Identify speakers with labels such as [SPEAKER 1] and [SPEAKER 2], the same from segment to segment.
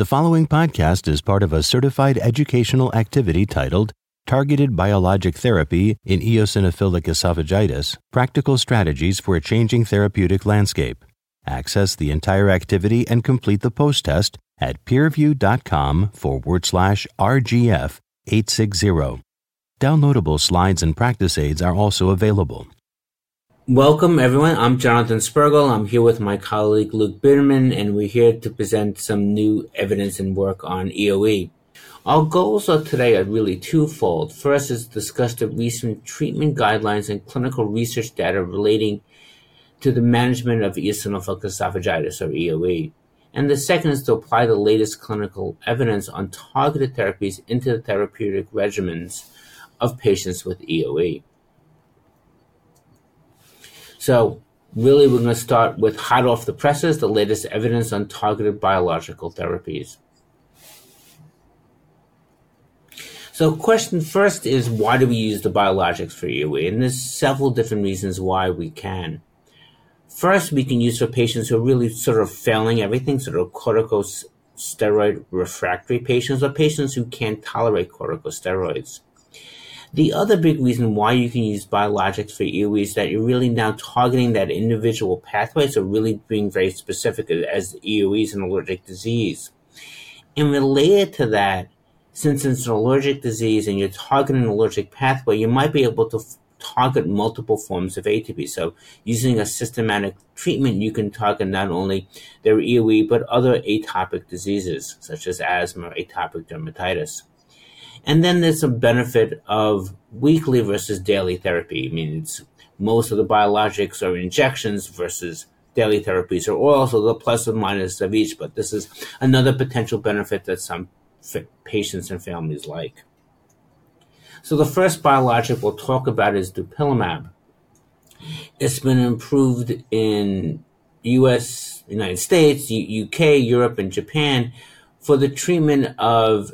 [SPEAKER 1] The following podcast is part of a certified educational activity titled Targeted Biologic Therapy in Eosinophilic Esophagitis Practical Strategies for a Changing Therapeutic Landscape. Access the entire activity and complete the post test at peerview.com forward slash RGF 860. Downloadable slides and practice aids are also available.
[SPEAKER 2] Welcome, everyone. I'm Jonathan Spergel. I'm here with my colleague Luc Biedermann, and we're here to present some new evidence and work on EOE. Our goals of today are really twofold. First is to discuss the recent treatment guidelines and clinical research data relating to the management of eosinophilic esophagitis, or EOE. And the second is to apply the latest clinical evidence on targeted therapies into the therapeutic regimens of patients with EOE. So, really, we're going to start with hot off the presses the latest evidence on targeted biological therapies. So, question first is why do we use the biologics for EOE? And there's several different reasons why we can. First, we can use for patients who are really sort of failing everything, sort of corticosteroid refractory patients or patients who can't tolerate corticosteroids. The other big reason why you can use biologics for EOE is that you're really now targeting that individual pathway, so really being very specific as EOE is an allergic disease. And related to that, since it's an allergic disease and you're targeting an allergic pathway, you might be able to f- target multiple forms of atopy. So using a systematic treatment, you can target not only their EOE, but other atopic diseases, such as asthma, atopic dermatitis. And then there's a benefit of weekly versus daily therapy. I mean, it's most of the biologics are injections versus daily therapies are also the plus and minus of each, but this is another potential benefit that some patients and families like. So the first biologic we'll talk about is dupilumab. It's been improved in US, United States, UK, Europe, and Japan for the treatment of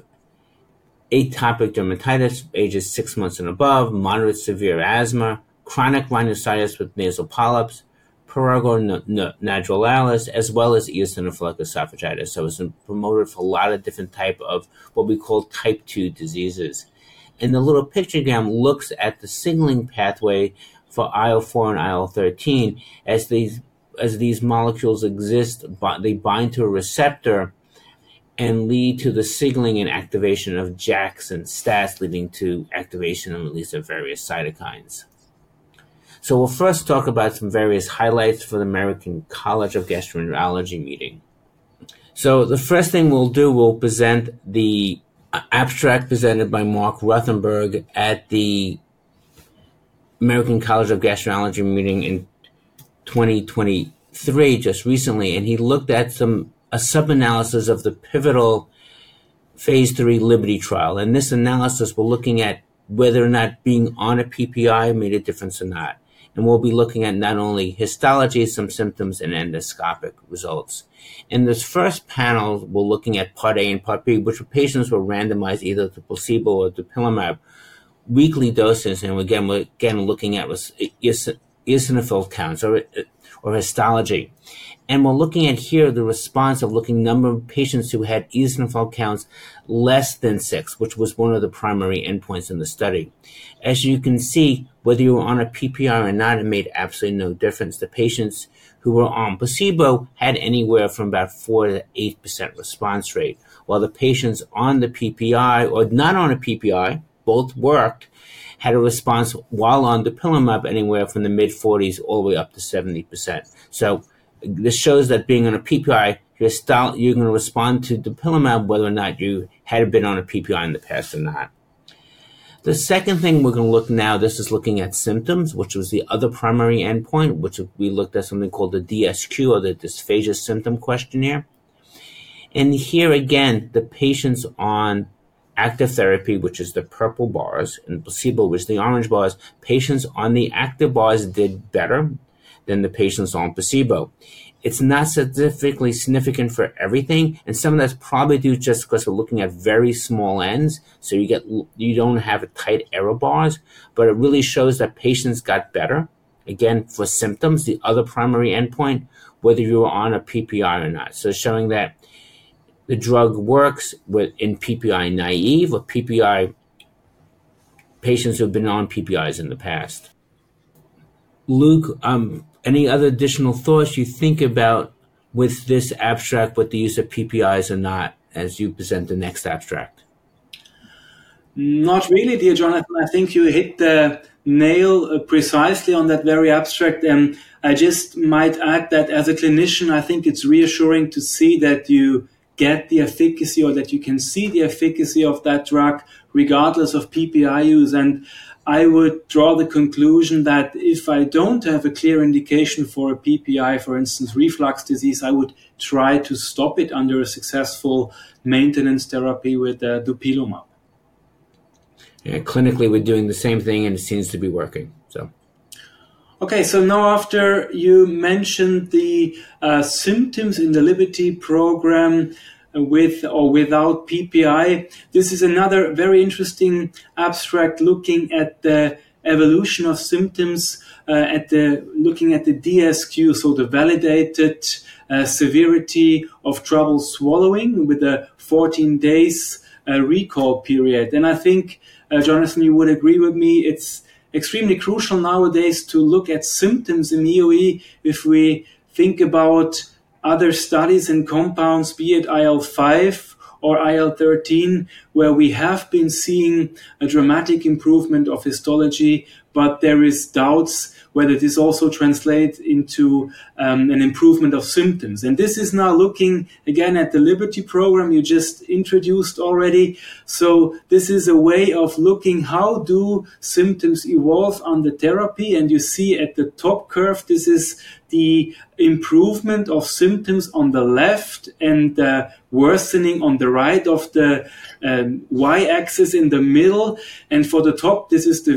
[SPEAKER 2] atopic dermatitis, ages six months and above, moderate severe asthma, chronic rhinosinusitis with nasal polyps, prurigo nodularis, as well as eosinophilic esophagitis. So it's promoted for a lot of different type of what we call type 2 diseases. And the little pictogram looks at the signaling pathway for IL-4 and IL-13 as these as these molecules exist, but they bind to a receptor and lead to the signaling and activation of JAKs and STATs, leading to activation and release of various cytokines. So we'll first talk about some various highlights for the American College of Gastroenterology meeting. So the first thing we'll do, we'll present the abstract presented by Marc Rothenberg at the American College of Gastroenterology meeting in 2023, just recently, and he looked at some a sub-analysis of the pivotal phase three Liberty trial. And this analysis, we're looking at whether or not being on a PPI made a difference or not. And we'll be looking at not only histology, some symptoms, and endoscopic results. In this first panel, we're looking at part A and part B, which were patients were randomized either to placebo or to dupilumab, weekly doses. And again, we're again looking at was eosinophil counts or, or histology. And we're looking at here the response of looking number of patients who had eosinophil counts less than six, which was one of the primary endpoints in the study. As you can see, whether you were on a PPI or not, it made absolutely no difference. The patients who were on placebo had anywhere from about four to eight percent response rate, while the patients on the PPI or not on a PPI, both worked, had a response while on dupilumab anywhere from the mid 40s all the way up to 70%. So this shows that being on a PPI, you're, style, you're going to respond to dupilumab whether or not you had been on a PPI in the past or not. The second thing we're going to look now, this is looking at symptoms, which was the other primary endpoint, which we looked at something called the DSQ or the Dysphagia Symptom Questionnaire. And here again, the patients on active therapy, which is the purple bars, and placebo, which is the orange bars, patients on the active bars did better than the patients on placebo. It's not statistically significant for everything, and some of that's probably due just because we're looking at very small ends, so you get you don't have tight error bars, but it really shows that patients got better. Again, for symptoms, the other primary endpoint, whether you were on a PPI or not. So showing that the drug works with in PPI naive or PPI patients who've been on PPIs in the past. Luc, um, any other additional thoughts you think about with this abstract, with the use of PPIs or not, as you present the next abstract?
[SPEAKER 3] Not really, dear Jonathan. I think you hit the nail uh, precisely on that very abstract. And um, I just might add that as a clinician, I think it's reassuring to see that you get the efficacy or that you can see the efficacy of that drug regardless of PPI use. And I would draw the conclusion that if I don't have a clear indication for a PPI, for instance, reflux disease, I would try to stop it under a successful maintenance therapy with uh, dupilumab.
[SPEAKER 2] Yeah, clinically, we're doing the same thing, and it seems to be working.
[SPEAKER 3] Okay, so now after you mentioned the uh, symptoms in the Liberty program, with or without PPI. This is another very interesting abstract looking at the evolution of symptoms uh, at the looking at the DSQ, so the validated uh, severity of trouble swallowing with a 14 days uh, recall period. And I think, uh, Jonathan, you would agree with me. It's extremely crucial nowadays to look at symptoms in EOE if we think about other studies and compounds, be it IL 5 or IL 13, where we have been seeing a dramatic improvement of histology, but there is doubts whether this also translates into um, an improvement of symptoms. And this is now looking again at the Liberty program you just introduced already. So this is a way of looking how do symptoms evolve under therapy. And you see at the top curve, this is the improvement of symptoms on the left and the worsening on the right of the um, y-axis in the middle. And for the top, this is the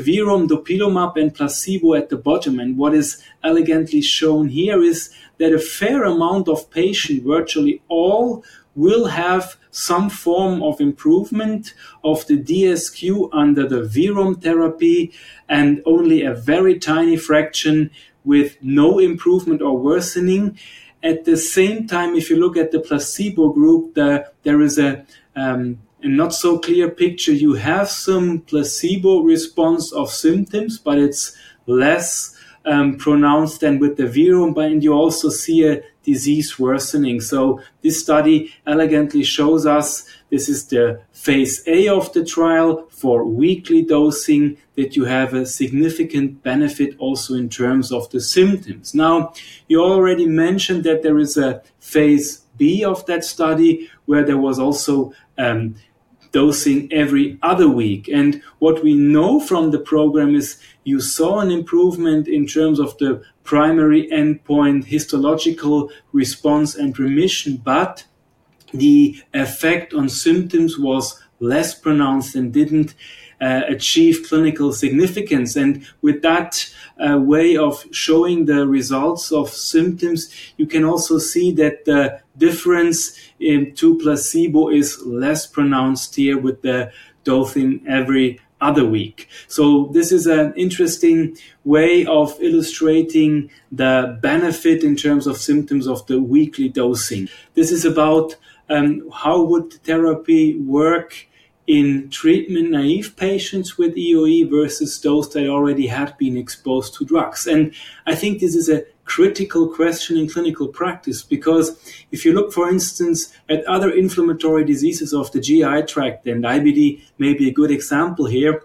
[SPEAKER 3] Dupilumab, and placebo at the bottom. And what is elegantly shown here is that a fair amount of patients, virtually all, will have some form of improvement of the DSQ under the Verum therapy, and only a very tiny fraction with no improvement or worsening. At the same time, if you look at the placebo group, the, there is a, um, a not so clear picture. You have some placebo response of symptoms, but it's less um, pronounced than with the Verum, but you also see a disease worsening. So this study elegantly shows us this is the phase A of the trial for weekly dosing that you have a significant benefit also in terms of the symptoms. Now, you already mentioned that there is a phase B of that study where there was also um, dosing every other week. And what we know from the program is you saw an improvement in terms of the primary endpoint histological response and remission, but the effect on symptoms was less pronounced and didn't uh, achieve clinical significance. And with that uh, way of showing the results of symptoms, you can also see that the difference in to placebo is less pronounced here with the dosing every other week. So this is an interesting way of illustrating the benefit in terms of symptoms of the weekly dosing. This is about um, how would therapy work in treatment naive patients with EOE versus those that already had been exposed to drugs. And I think this is a critical question in clinical practice because if you look, for instance, at other inflammatory diseases of the GI tract, and IBD may be a good example here,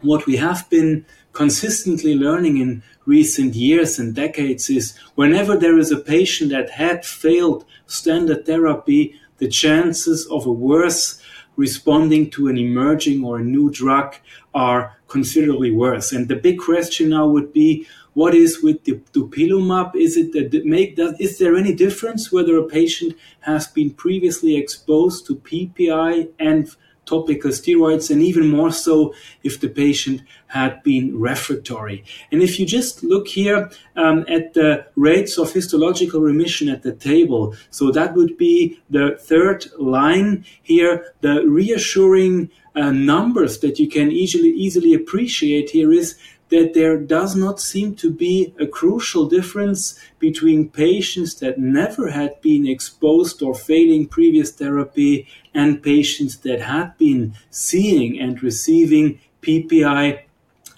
[SPEAKER 3] what we have been consistently learning in recent years and decades is whenever there is a patient that had failed standard therapy, the chances of a worse responding to an emerging or a new drug are considerably worse. And the big question now would be, what is with the dupilumab? Is it that make does, is there any difference whether a patient has been previously exposed to PPI and topical steroids, and even more so if the patient had been refractory. And if you just look here um, at the rates of histological remission at the table, so that would be the third line here, the reassuring uh, numbers that you can easily easily appreciate here is that there does not seem to be a crucial difference between patients that never had been exposed or failing previous therapy and patients that had been seeing and receiving PPI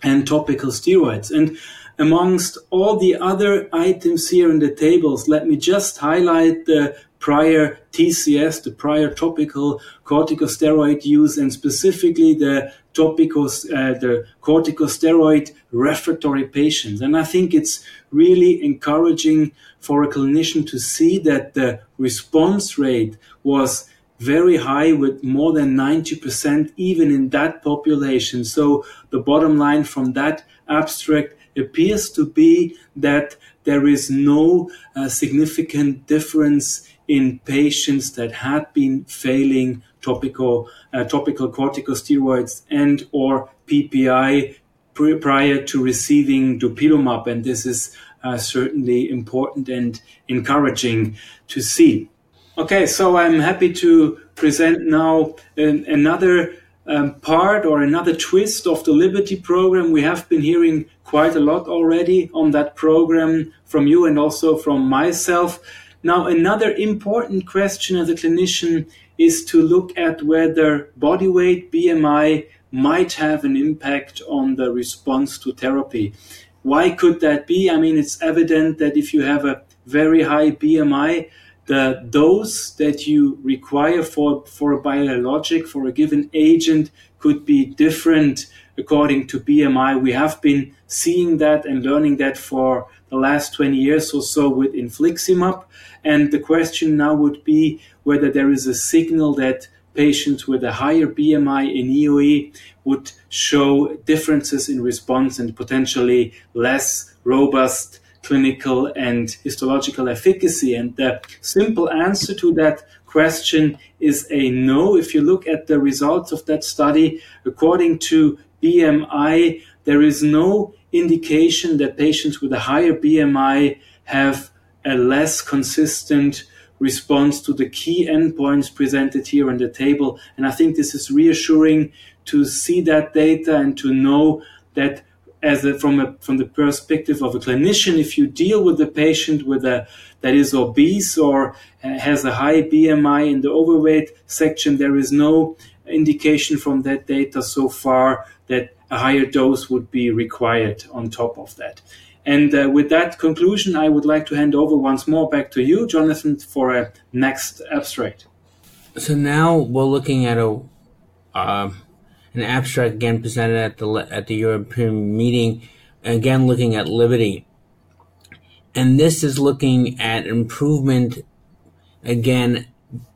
[SPEAKER 3] and topical steroids. And amongst all the other items here in the tables, let me just highlight the prior TCS, the prior topical corticosteroid use, and specifically the topical, uh, the corticosteroid refractory patients. And I think it's really encouraging for a clinician to see that the response rate was very high with more than 90% even in that population. So the bottom line from that abstract appears to be that there is no uh, significant difference in patients that had been failing topical uh, topical corticosteroids and or PPI prior to receiving dupilumab, and this is uh, certainly important and encouraging to see. Okay, so I'm happy to present now an, another um, part or another twist of the Liberty program. We have been hearing quite a lot already on that program from you and also from myself. Now, another important question as a clinician is to look at whether body weight, BMI, might have an impact on the response to therapy. Why could that be? I mean, it's evident that if you have a very high BMI, the dose that you require for, for a biologic, for a given agent, could be different according to BMI. We have been seeing that and learning that for the last 20 years or so with infliximab. And the question now would be whether there is a signal that patients with a higher BMI in EoE would show differences in response and potentially less robust clinical and histological efficacy? And the simple answer to that question is a no. If you look at the results of that study, according to BMI, there is no indication that patients with a higher BMI have a less consistent response to the key endpoints presented here on the table. And I think this is reassuring to see that data and to know that as a, from a, from the perspective of a clinician, if you deal with a patient with a that is obese or uh, has a high BMI in the overweight section, there is no indication from that data so far that a higher dose would be required on top of that. And uh, with that conclusion, I would like to hand over once more back to you, Jonathan, for a next abstract.
[SPEAKER 2] So now we're looking at a uh, an abstract again presented at the at the European meeting, again looking at liberty, and this is looking at improvement again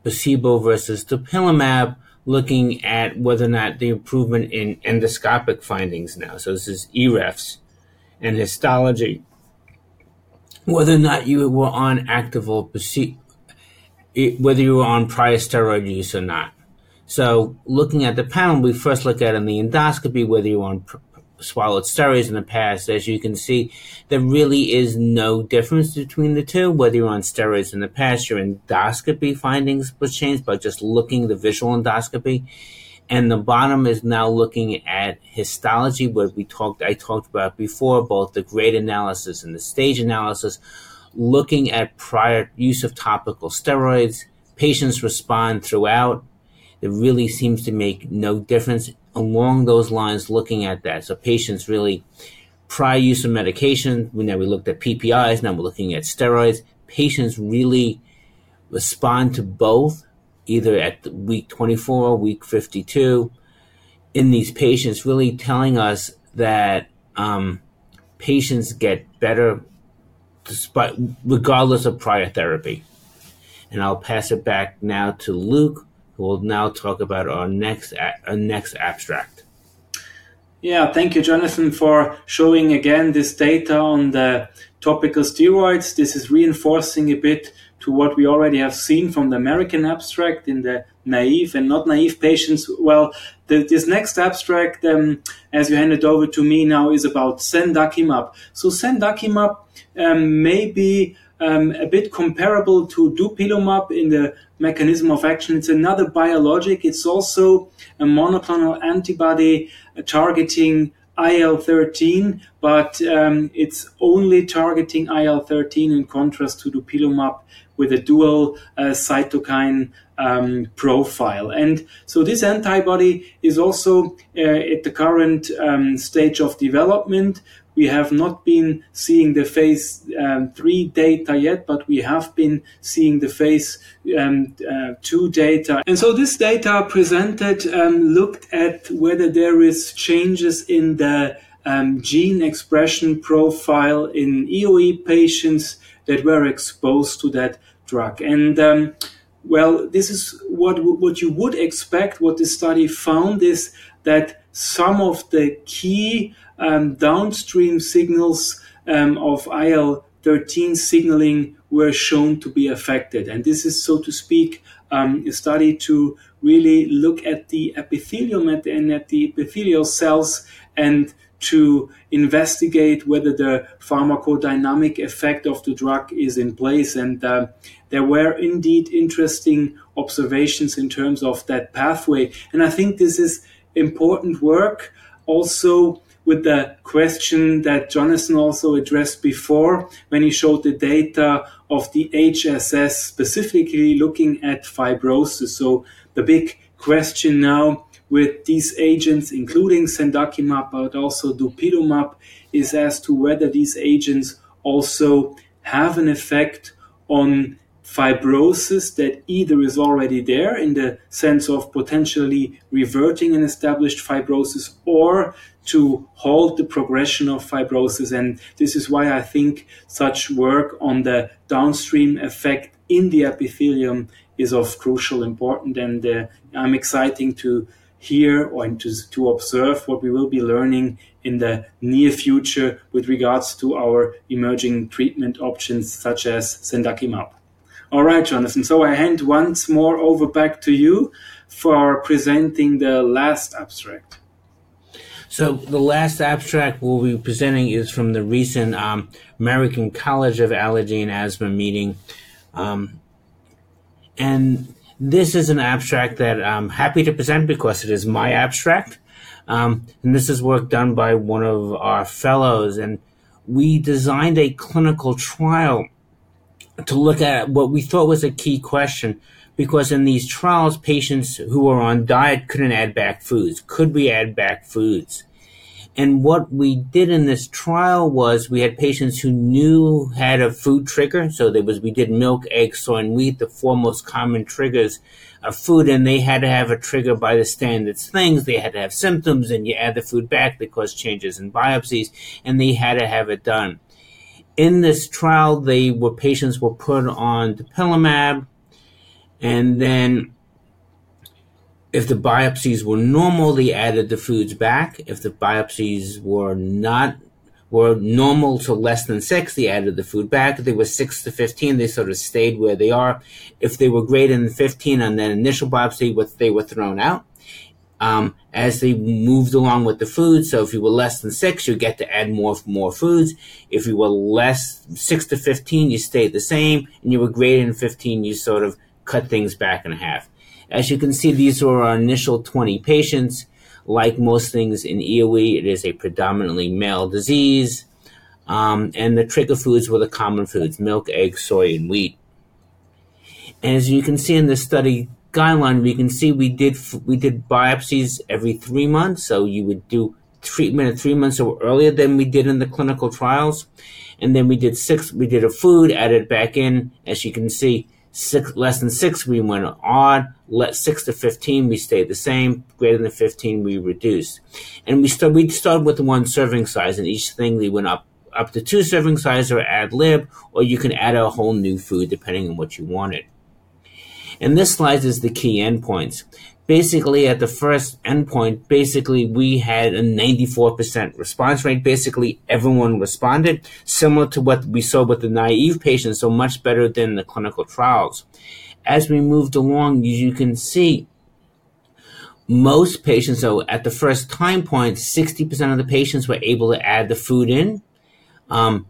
[SPEAKER 2] placebo versus dupilumab, looking at whether or not the improvement in endoscopic findings now. So this is EREFS and histology, whether or not you were on active or whether you were on prior steroid use or not. So looking at the panel, we first look at in the endoscopy whether you were on swallowed steroids in the past. As you can see, there really is no difference between the two. Whether you're on steroids in the past, your endoscopy findings was changed by just looking the visual endoscopy. And the bottom is now looking at histology, what we talked, I talked about before, both the grade analysis and the stage analysis, looking at prior use of topical steroids. Patients respond throughout. It really seems to make no difference along those lines looking at that. So patients really prior use of medication, we now we looked at PPIs, now we're looking at steroids. Patients really respond to both either at week 24 or week 52 in these patients, really telling us that um, patients get better despite regardless of prior therapy. And I'll pass it back now to Luc, who will now talk about our next our next abstract.
[SPEAKER 3] Yeah, thank you, Jonathan, for showing again this data on the topical steroids. This is reinforcing a bit to what we already have seen from the American abstract in the naive and not naive patients. Well, the, this next abstract, um, as you hand it over to me now, is about cendakimab. So cendakimab um, may be um, a bit comparable to dupilumab in the mechanism of action. It's another biologic. It's also a monoclonal antibody targeting IL 13, but um, it's only targeting IL 13 in contrast to dupilumab with a dual uh, cytokine um, profile. And so this antibody is also uh, at the current um, stage of development. We have not been seeing the phase um, 3 data yet, but we have been seeing the phase um, uh, 2 data. And so this data presented um, looked at whether there is changes in the um, gene expression profile in EOE patients that were exposed to that drug. And um, well, this is what what you would expect. What the study found is that some of the key um, downstream signals um, of IL 13 signaling were shown to be affected. And this is, so to speak, um, a study to really look at the epithelium and at the epithelial cells and to investigate whether the pharmacodynamic effect of the drug is in place. And uh, there were indeed interesting observations in terms of that pathway. And I think this is important work also with the question that Jonathan also addressed before when he showed the data of the HSS specifically looking at fibrosis. So the big question now with these agents, including cendakimab, but also dupilumab, is as to whether these agents also have an effect on fibrosis that either is already there in the sense of potentially reverting an established fibrosis or to halt the progression of fibrosis. And this is why I think such work on the downstream effect in the epithelium is of crucial importance. And uh, I'm excited to hear or to, to observe what we will be learning in the near future with regards to our emerging treatment options such as cendakimab. All right, Jonathan. So I hand once more over back to you for presenting the last abstract.
[SPEAKER 2] So the last abstract we'll be presenting is from the recent um, American College of Allergy and Asthma meeting. Um, and this is an abstract that I'm happy to present because it is my abstract. Um, and this is work done by one of our fellows. And we designed a clinical trial to look at what we thought was a key question. Because in these trials, patients who were on diet couldn't add back foods. Could we add back foods? And what we did in this trial was we had patients who knew had a food trigger. So there was, we did milk, eggs, soy, and wheat, the four most common triggers of food. And they had to have a trigger by the standards things. They had to have symptoms and you add the food back that cause changes in biopsies and they had to have it done. In this trial, they were patients were put on dupilumab and then if the biopsies were normal, they added the foods back. If the biopsies were not were normal to less than six, they added the food back. If they were six to fifteen, they sort of stayed where they are. If they were greater than fifteen on that initial biopsy, they were thrown out. Um, as they moved along with the food. So if you were less than six, you get to add more more foods. If you were less six to fifteen, you stayed the same, and you were greater than fifteen, you sort of cut things back in half. As you can see, these were our initial 20 patients. Like most things in EOE, it is a predominantly male disease. Um, and the trigger foods were the common foods milk, egg, soy, and wheat. And as you can see in the study guideline, we can see we did we did biopsies every three months. So you would do treatment at three months or earlier than we did in the clinical trials. And then we did six, we did a food, added back in. As you can see, Six, less than six, we went on. Let six to fifteen, we stayed the same. Greater than fifteen, we reduced. And we start we started with one serving size, and each thing we went up up to two serving size or ad lib, or you can add a whole new food depending on what you wanted. And this slide is the key endpoints basically at the first endpoint, basically we had a 94% response rate. Basically everyone responded, similar to what we saw with the naive patients, so much better than the clinical trials. As we moved along, you can see most patients, so at the first time point, 60% of the patients were able to add the food in. Um,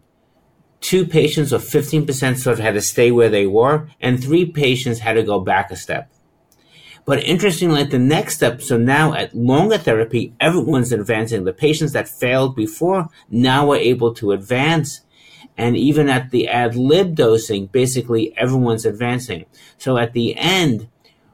[SPEAKER 2] two patients or 15% sort of had to stay where they were, and three patients had to go back a step. But interestingly, at the next step, so now at longer therapy, everyone's advancing. The patients that failed before now are able to advance. And even at the ad lib dosing, basically everyone's advancing. So at the end,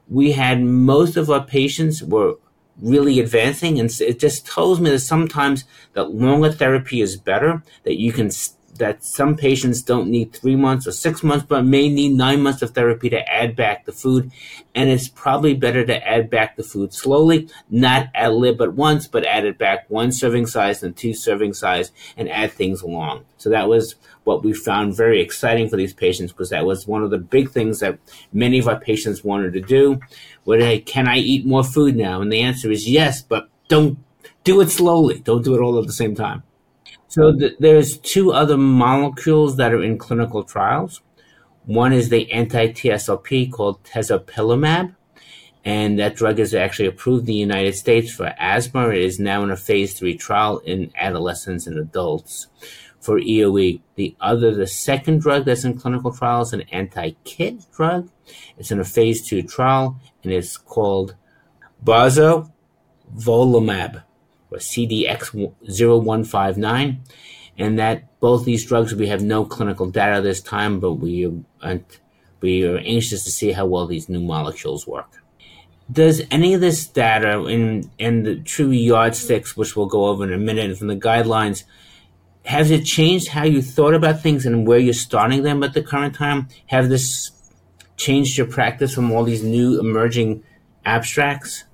[SPEAKER 2] we had most of our patients were really advancing. And it just tells me that sometimes that longer therapy is better, that you can that some patients don't need three months or six months, but may need nine months of therapy to add back the food. And it's probably better to add back the food slowly, not ad lib at once, but add it back one serving size and two serving size and add things along. So that was what we found very exciting for these patients because that was one of the big things that many of our patients wanted to do. Where hey, can I eat more food now? And the answer is yes, but don't do it slowly. Don't do it all at the same time. So th- there's two other molecules that are in clinical trials. One is the anti-TSLP called tezepelumab, and that drug is actually approved in the United States for asthma. It is now in a phase three trial in adolescents and adults for EOE. The other, the second drug that's in clinical trials, an anti-KIT drug. It's in a phase two trial, and it's called barzolvolimab or CDX0159, and that both these drugs we have no clinical data this time, but we are, we are anxious to see how well these new molecules work. Does any of this data in and the true yardsticks, which we'll go over in a minute, from the guidelines, has it changed how you thought about things and where you're starting them at the current time? Have this changed your practice from all these new emerging abstracts?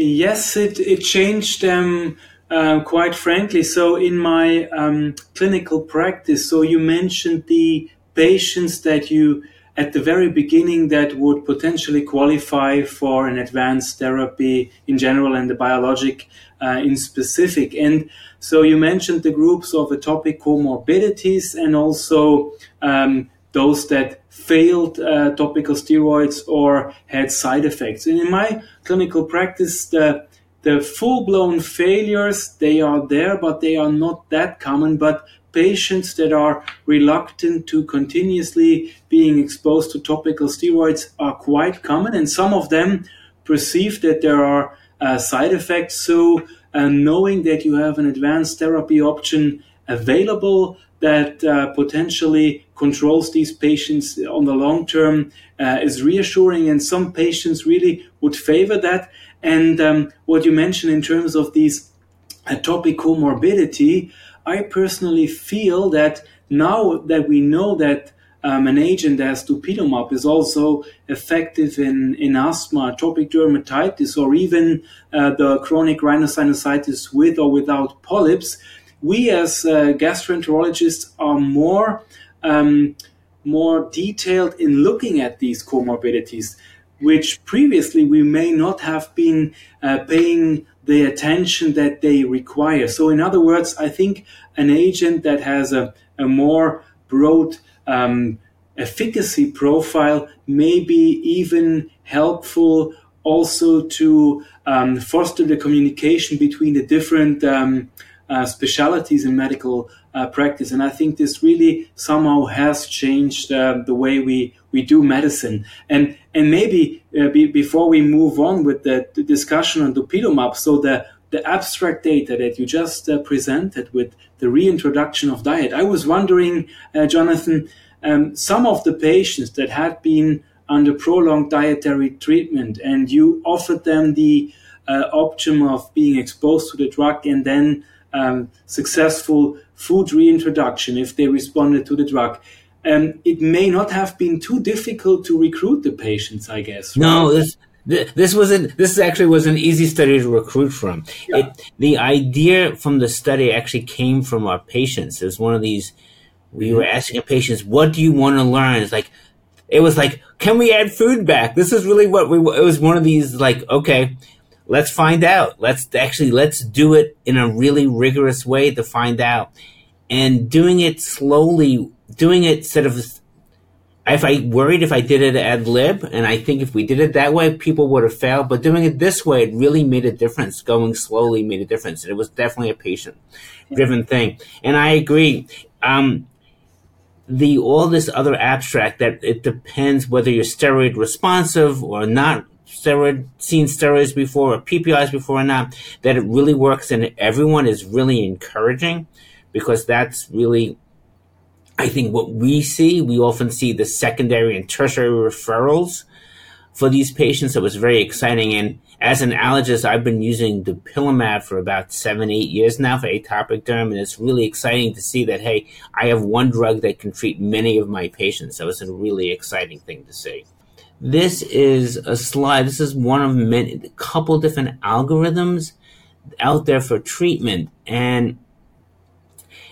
[SPEAKER 3] Yes, it, it changed them uh, quite frankly. So, in my um, clinical practice, so you mentioned the patients that you at the very beginning that would potentially qualify for an advanced therapy in general and the biologic uh, in specific. And so you mentioned the groups of atopic comorbidities and also um, those that failed uh, topical steroids or had side effects. And in my clinical practice, the the full-blown failures they are there, but they are not that common. But patients that are reluctant to continuously being exposed to topical steroids are quite common, and some of them perceive that there are uh, side effects. So, uh, knowing that you have an advanced therapy option available that uh, potentially controls these patients on the long term uh, is reassuring, and some patients really would favor that. And um, what you mentioned in terms of these atopic comorbidity, I personally feel that now that we know that um, an agent as dupilumab is also effective in, in asthma, atopic dermatitis, or even uh, the chronic rhinosinusitis with or without polyps, we as uh, gastroenterologists are more um, more detailed in looking at these comorbidities, which previously we may not have been uh, paying the attention that they require. So, in other words, I think an agent that has a, a more broad um, efficacy profile may be even helpful also to um, foster the communication between the different um, uh, specialities in medical uh, practice. And I think this really somehow has changed uh, the way we, we do medicine. And and maybe uh, be, before we move on with the, the, discussion on dupilumab, so the the abstract data that you just uh, presented with the reintroduction of diet, I was wondering, uh, Jonathan, um, some of the patients that had been under prolonged dietary treatment, and you offered them the option of being exposed to the drug and then um, successful food reintroduction if they responded to the drug. Um, it may not have been too difficult to recruit the patients, I guess.
[SPEAKER 2] Right? No, this this wasn't. This actually was an easy study to recruit from. Yeah. It, the idea from the study actually came from our patients. It was one of these. We were asking our patients, "What do you want to learn?" It's like it was like, "Can we add food back?" This is really what we. It was one of these like, okay, let's find out. Let's actually let's do it in a really rigorous way to find out. And doing it slowly, doing it sort of if I worried if I did it ad lib, and I think if we did it that way, people would have failed. But doing it this way, it really made a difference. Going slowly made a difference. It was definitely a patient driven thing. And I agree. Um, the all this other abstract that it depends whether you're steroid responsive or not steroid seen steroids before or PPIs before or not, that it really works and everyone is really encouraging because that's really I think what we see, we often see the secondary and tertiary referrals for these patients. It was very exciting. And as an allergist, I've been using dupilumab for about seven, eight years now for atopic derm. And it's really exciting to see that, hey, I have one drug that can treat many of my patients. So it's a really exciting thing to see. This is a slide. This is one of many, a couple different algorithms out there for treatment. And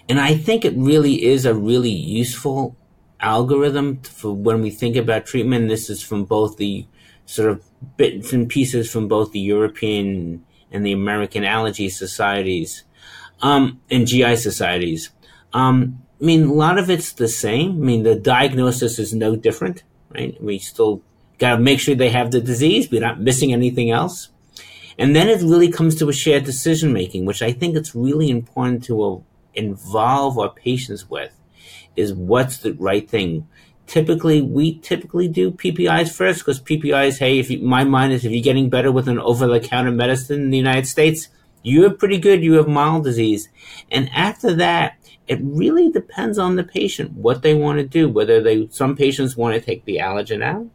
[SPEAKER 2] and I think it really is a really useful algorithm for when we think about treatment. This is from both the sort of bits and pieces from both the European and the American allergy societies um, and GI societies. Um, I mean, a lot of it's the same. I mean, the diagnosis is no different, right? We still got to make sure they have the disease. We're not missing anything else. And then it really comes to a shared decision making, which I think it's really important to uh, involve our patients with is what's the right thing. Typically, we typically do PPIs first because PPIs, hey, if you, my mind is if you're getting better with an over-the-counter medicine in the United States, you're pretty good. You have mild disease. And after that, it really depends on the patient, what they want to do, whether they, some patients want to take the allergen out.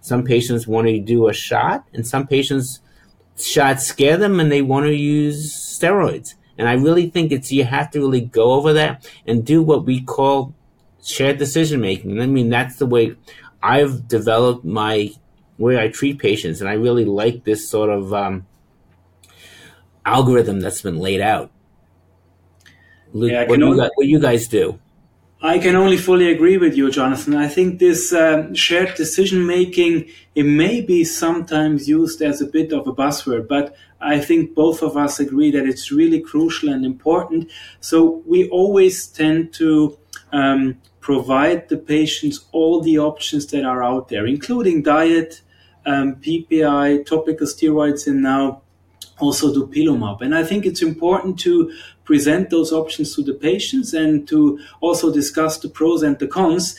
[SPEAKER 2] Some patients want to do a shot and some patients shots scare them and they want to use steroids. And I really think it's you have to really go over that and do what we call shared decision making. I mean, that's the way I've developed my way I treat patients, and I really like this sort of um, algorithm that's been laid out. Yeah, what, you guys, what you guys do?
[SPEAKER 3] I can only fully agree with you, Jonathan. I think this uh, shared decision making it may be sometimes used as a bit of a buzzword, but I think both of us agree that it's really crucial and important. So we always tend to um, provide the patients all the options that are out there, including diet, um, PPI, topical steroids, and now also dupilumab. And I think it's important to present those options to the patients and to also discuss the pros and the cons.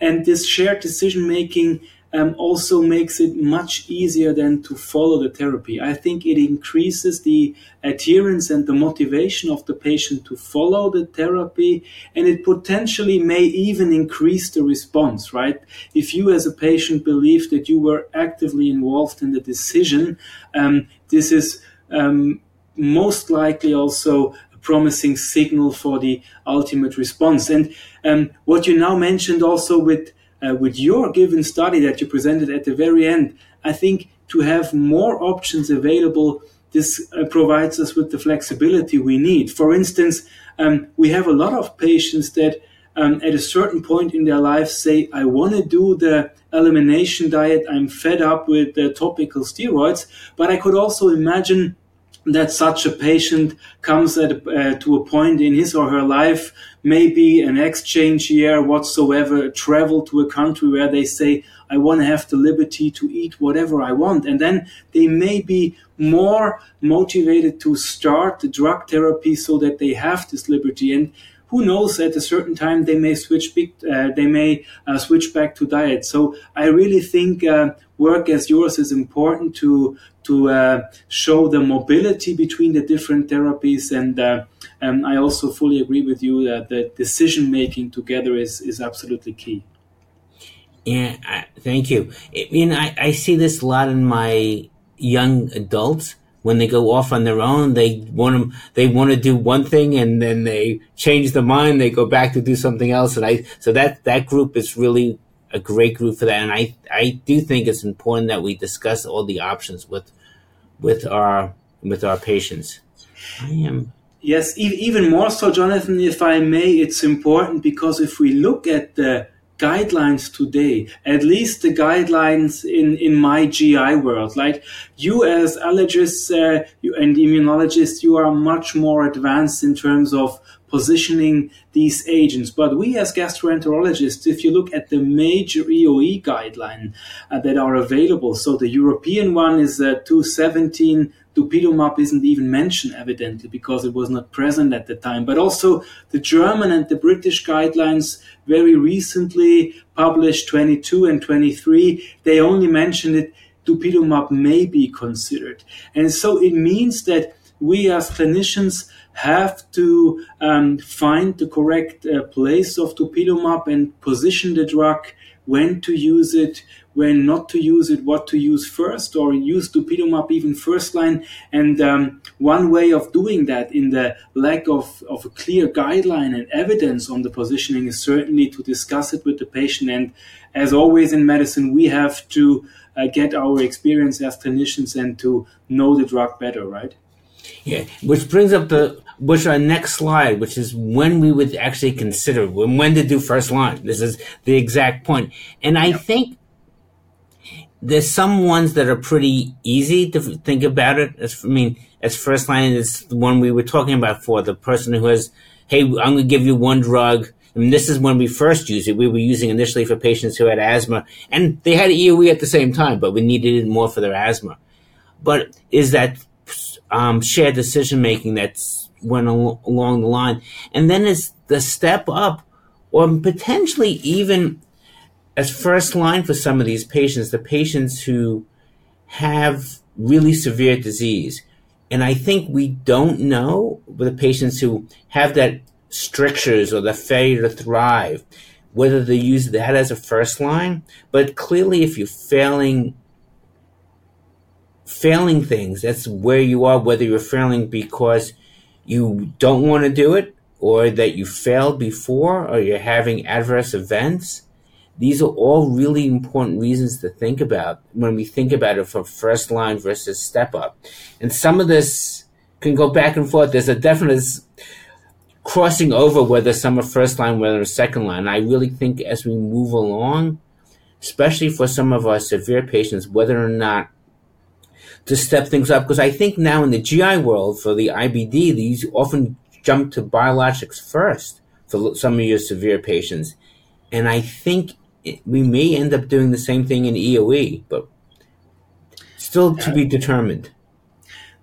[SPEAKER 3] And this shared decision making um, also makes it much easier than to follow the therapy. I think it increases the adherence and the motivation of the patient to follow the therapy, and it potentially may even increase the response, right? If you as a patient believe that you were actively involved in the decision, um, this is um, most likely also promising signal for the ultimate response. And um, what you now mentioned also with uh, with your given study that you presented at the very end, I think to have more options available, this uh, provides us with the flexibility we need. For instance, um, we have a lot of patients that um, at a certain point in their life say, I want to do the elimination diet. I'm fed up with the topical steroids. But I could also imagine that such a patient comes at, uh, to a point in his or her life, maybe an exchange year whatsoever, travel to a country where they say, I want to have the liberty to eat whatever I want. And then they may be more motivated to start the drug therapy so that they have this liberty. And who knows at a certain time they may switch big, uh, they may uh, switch back to diet. So i really think uh, work as yours is important to to uh, show the mobility between the different therapies. And uh, um, i also fully agree with you that the decision making together is is absolutely key.
[SPEAKER 2] Yeah thank you. I mean I, I see this a lot in my young adults when they go off on their own, they want to they want to do one thing and then they change their mind. They go back to do something else. And I so that that group is really a great group for that. And I I do think it's important that we discuss all the options with with our with our patients. I am.
[SPEAKER 3] Yes, even more so, Jonathan, if I may, it's important because if we look at the guidelines today, at least the guidelines in, in my GI world. Like you as allergists uh, you, and immunologists, you are much more advanced in terms of positioning these agents. But we as gastroenterologists, if you look at the major EOE guideline uh, that are available, so the European one is uh, 217 Dupilumab isn't even mentioned, evidently, because it was not present at the time. But also the German and the British guidelines, very recently published 22 and 23, they only mentioned it. Dupilumab may be considered. And so it means that we as clinicians have to um, find the correct uh, place of dupilumab and position the drug, when to use it, when not to use it, what to use first, or use dupilumab even first line. And um, one way of doing that in the lack of, of a clear guideline and evidence on the positioning is certainly to discuss it with the patient. And as always in medicine, we have to uh, get our experience as clinicians and to know the drug better, right?
[SPEAKER 2] Yeah, which brings up the which our next slide, which is when we would actually consider when when to do first line. This is the exact point. and I yep. think there's some ones that are pretty easy to think about it. As I mean, as first line is the one we were talking about for the person who has, hey, I'm going to give you one drug. And this is when we first used it. We were using initially for patients who had asthma, and they had EOE at the same time, but we needed it more for their asthma. But is that um, shared decision making that's went al- along the line, and then is the step up, or potentially even as first line for some of these patients, the patients who have really severe disease. And I think we don't know with the patients who have that strictures or the failure to thrive, whether they use that as a first line. But clearly, if you're failing, failing things, that's where you are, whether you're failing because you don't want to do it or that you failed before or you're having adverse events these are all really important reasons to think about when we think about it for first line versus step up. And some of this can go back and forth. There's a definite crossing over whether some are first line, whether second line. I really think as we move along, especially for some of our severe patients, whether or not to step things up, because I think now in the GI world for the IBD, these often jump to biologics first for some of your severe patients. And I think we may end up doing the same thing in EOE, but still to be determined.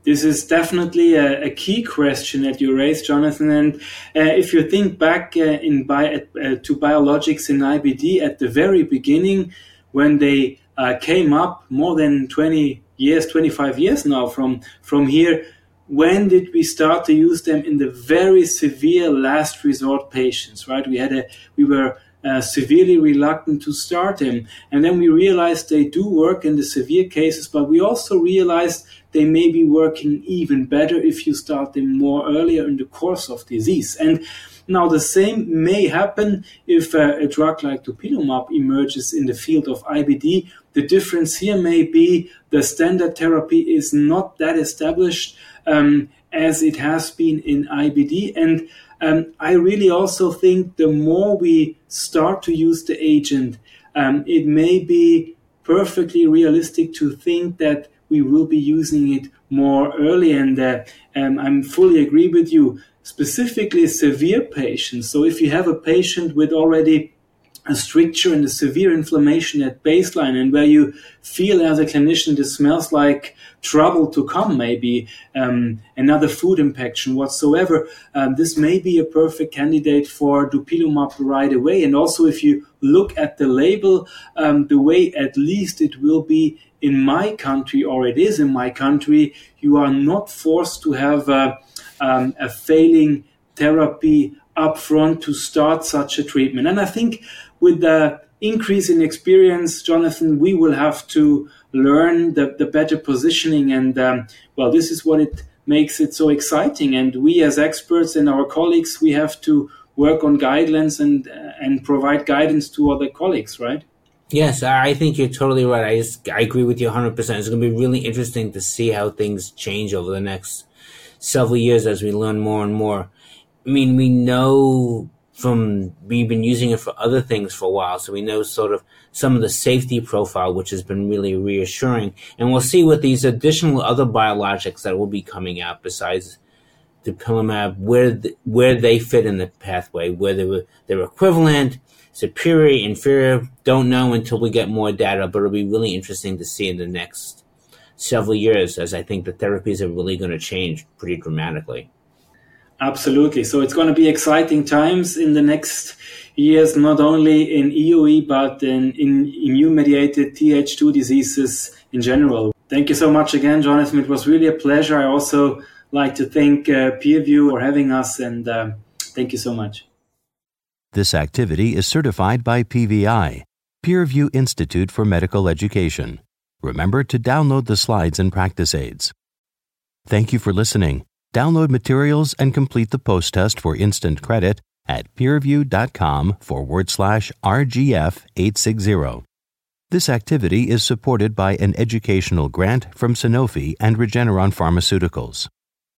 [SPEAKER 3] This is definitely a, a, key question that you raised, Jonathan. And uh, if you think back uh, in bi- uh, to biologics in IBD at the very beginning, when they uh, came up more than 20 years, 25 years now from, from here, when did we start to use them in the very severe last resort patients, right? We had a, we were uh, severely reluctant to start them. And then we realized they do work in the severe cases, but we also realized they may be working even better if you start them more earlier in the course of disease. And now the same may happen if uh, a drug like dupilumab emerges in the field of IBD. The difference here may be the standard therapy is not that established um, as it has been in IBD. And um, I really also think the more we start to use the agent, um, it may be perfectly realistic to think that we will be using it more early. And uh, um, I'm fully agree with you, specifically severe patients. So if you have a patient with already a stricture and a severe inflammation at baseline and where you feel as a clinician this smells like trouble to come maybe um, another food impaction whatsoever um, this may be a perfect candidate for dupilumab right away. And also if you look at the label um, the way at least it will be in my country or it is in my country you are not forced to have a, um, a failing therapy upfront to start such a treatment. And i think with the increase in experience, Jonathan, we will have to learn the, the better positioning. And um, well, this is what it makes it so exciting. And we, as experts and our colleagues, we have to work on guidelines and uh, and provide guidance to other colleagues, right?
[SPEAKER 2] Yes, I think you're totally right. I just, I agree with you 100%. It's going to be really interesting to see how things change over the next several years as we learn more and more. I mean, we know from we've been using it for other things for a while, so we know sort of some of the safety profile, which has been really reassuring. And we'll see with these additional other biologics that will be coming out besides dupilumab, where the, where they fit in the pathway, whether they're equivalent, superior, inferior. Don't know until we get more data, but it'll be really interesting to see in the next several years, as I think the therapies are really going to change pretty dramatically.
[SPEAKER 3] Absolutely. So it's going to be exciting times in the next years, not only in EOE, but in, in immune mediated Th2 diseases in general. Thank you so much again, Jonathan. It was really a pleasure. I also like to thank uh, PeerView for having us, and uh, thank you so much.
[SPEAKER 1] This activity is certified by PVI, PeerView Institute for Medical Education. Remember to download the slides and practice aids. Thank you for listening. Download materials and complete the post test for instant credit at peerview.com forward slash RGF 860. This activity is supported by an educational grant from Sanofi and Regeneron Pharmaceuticals.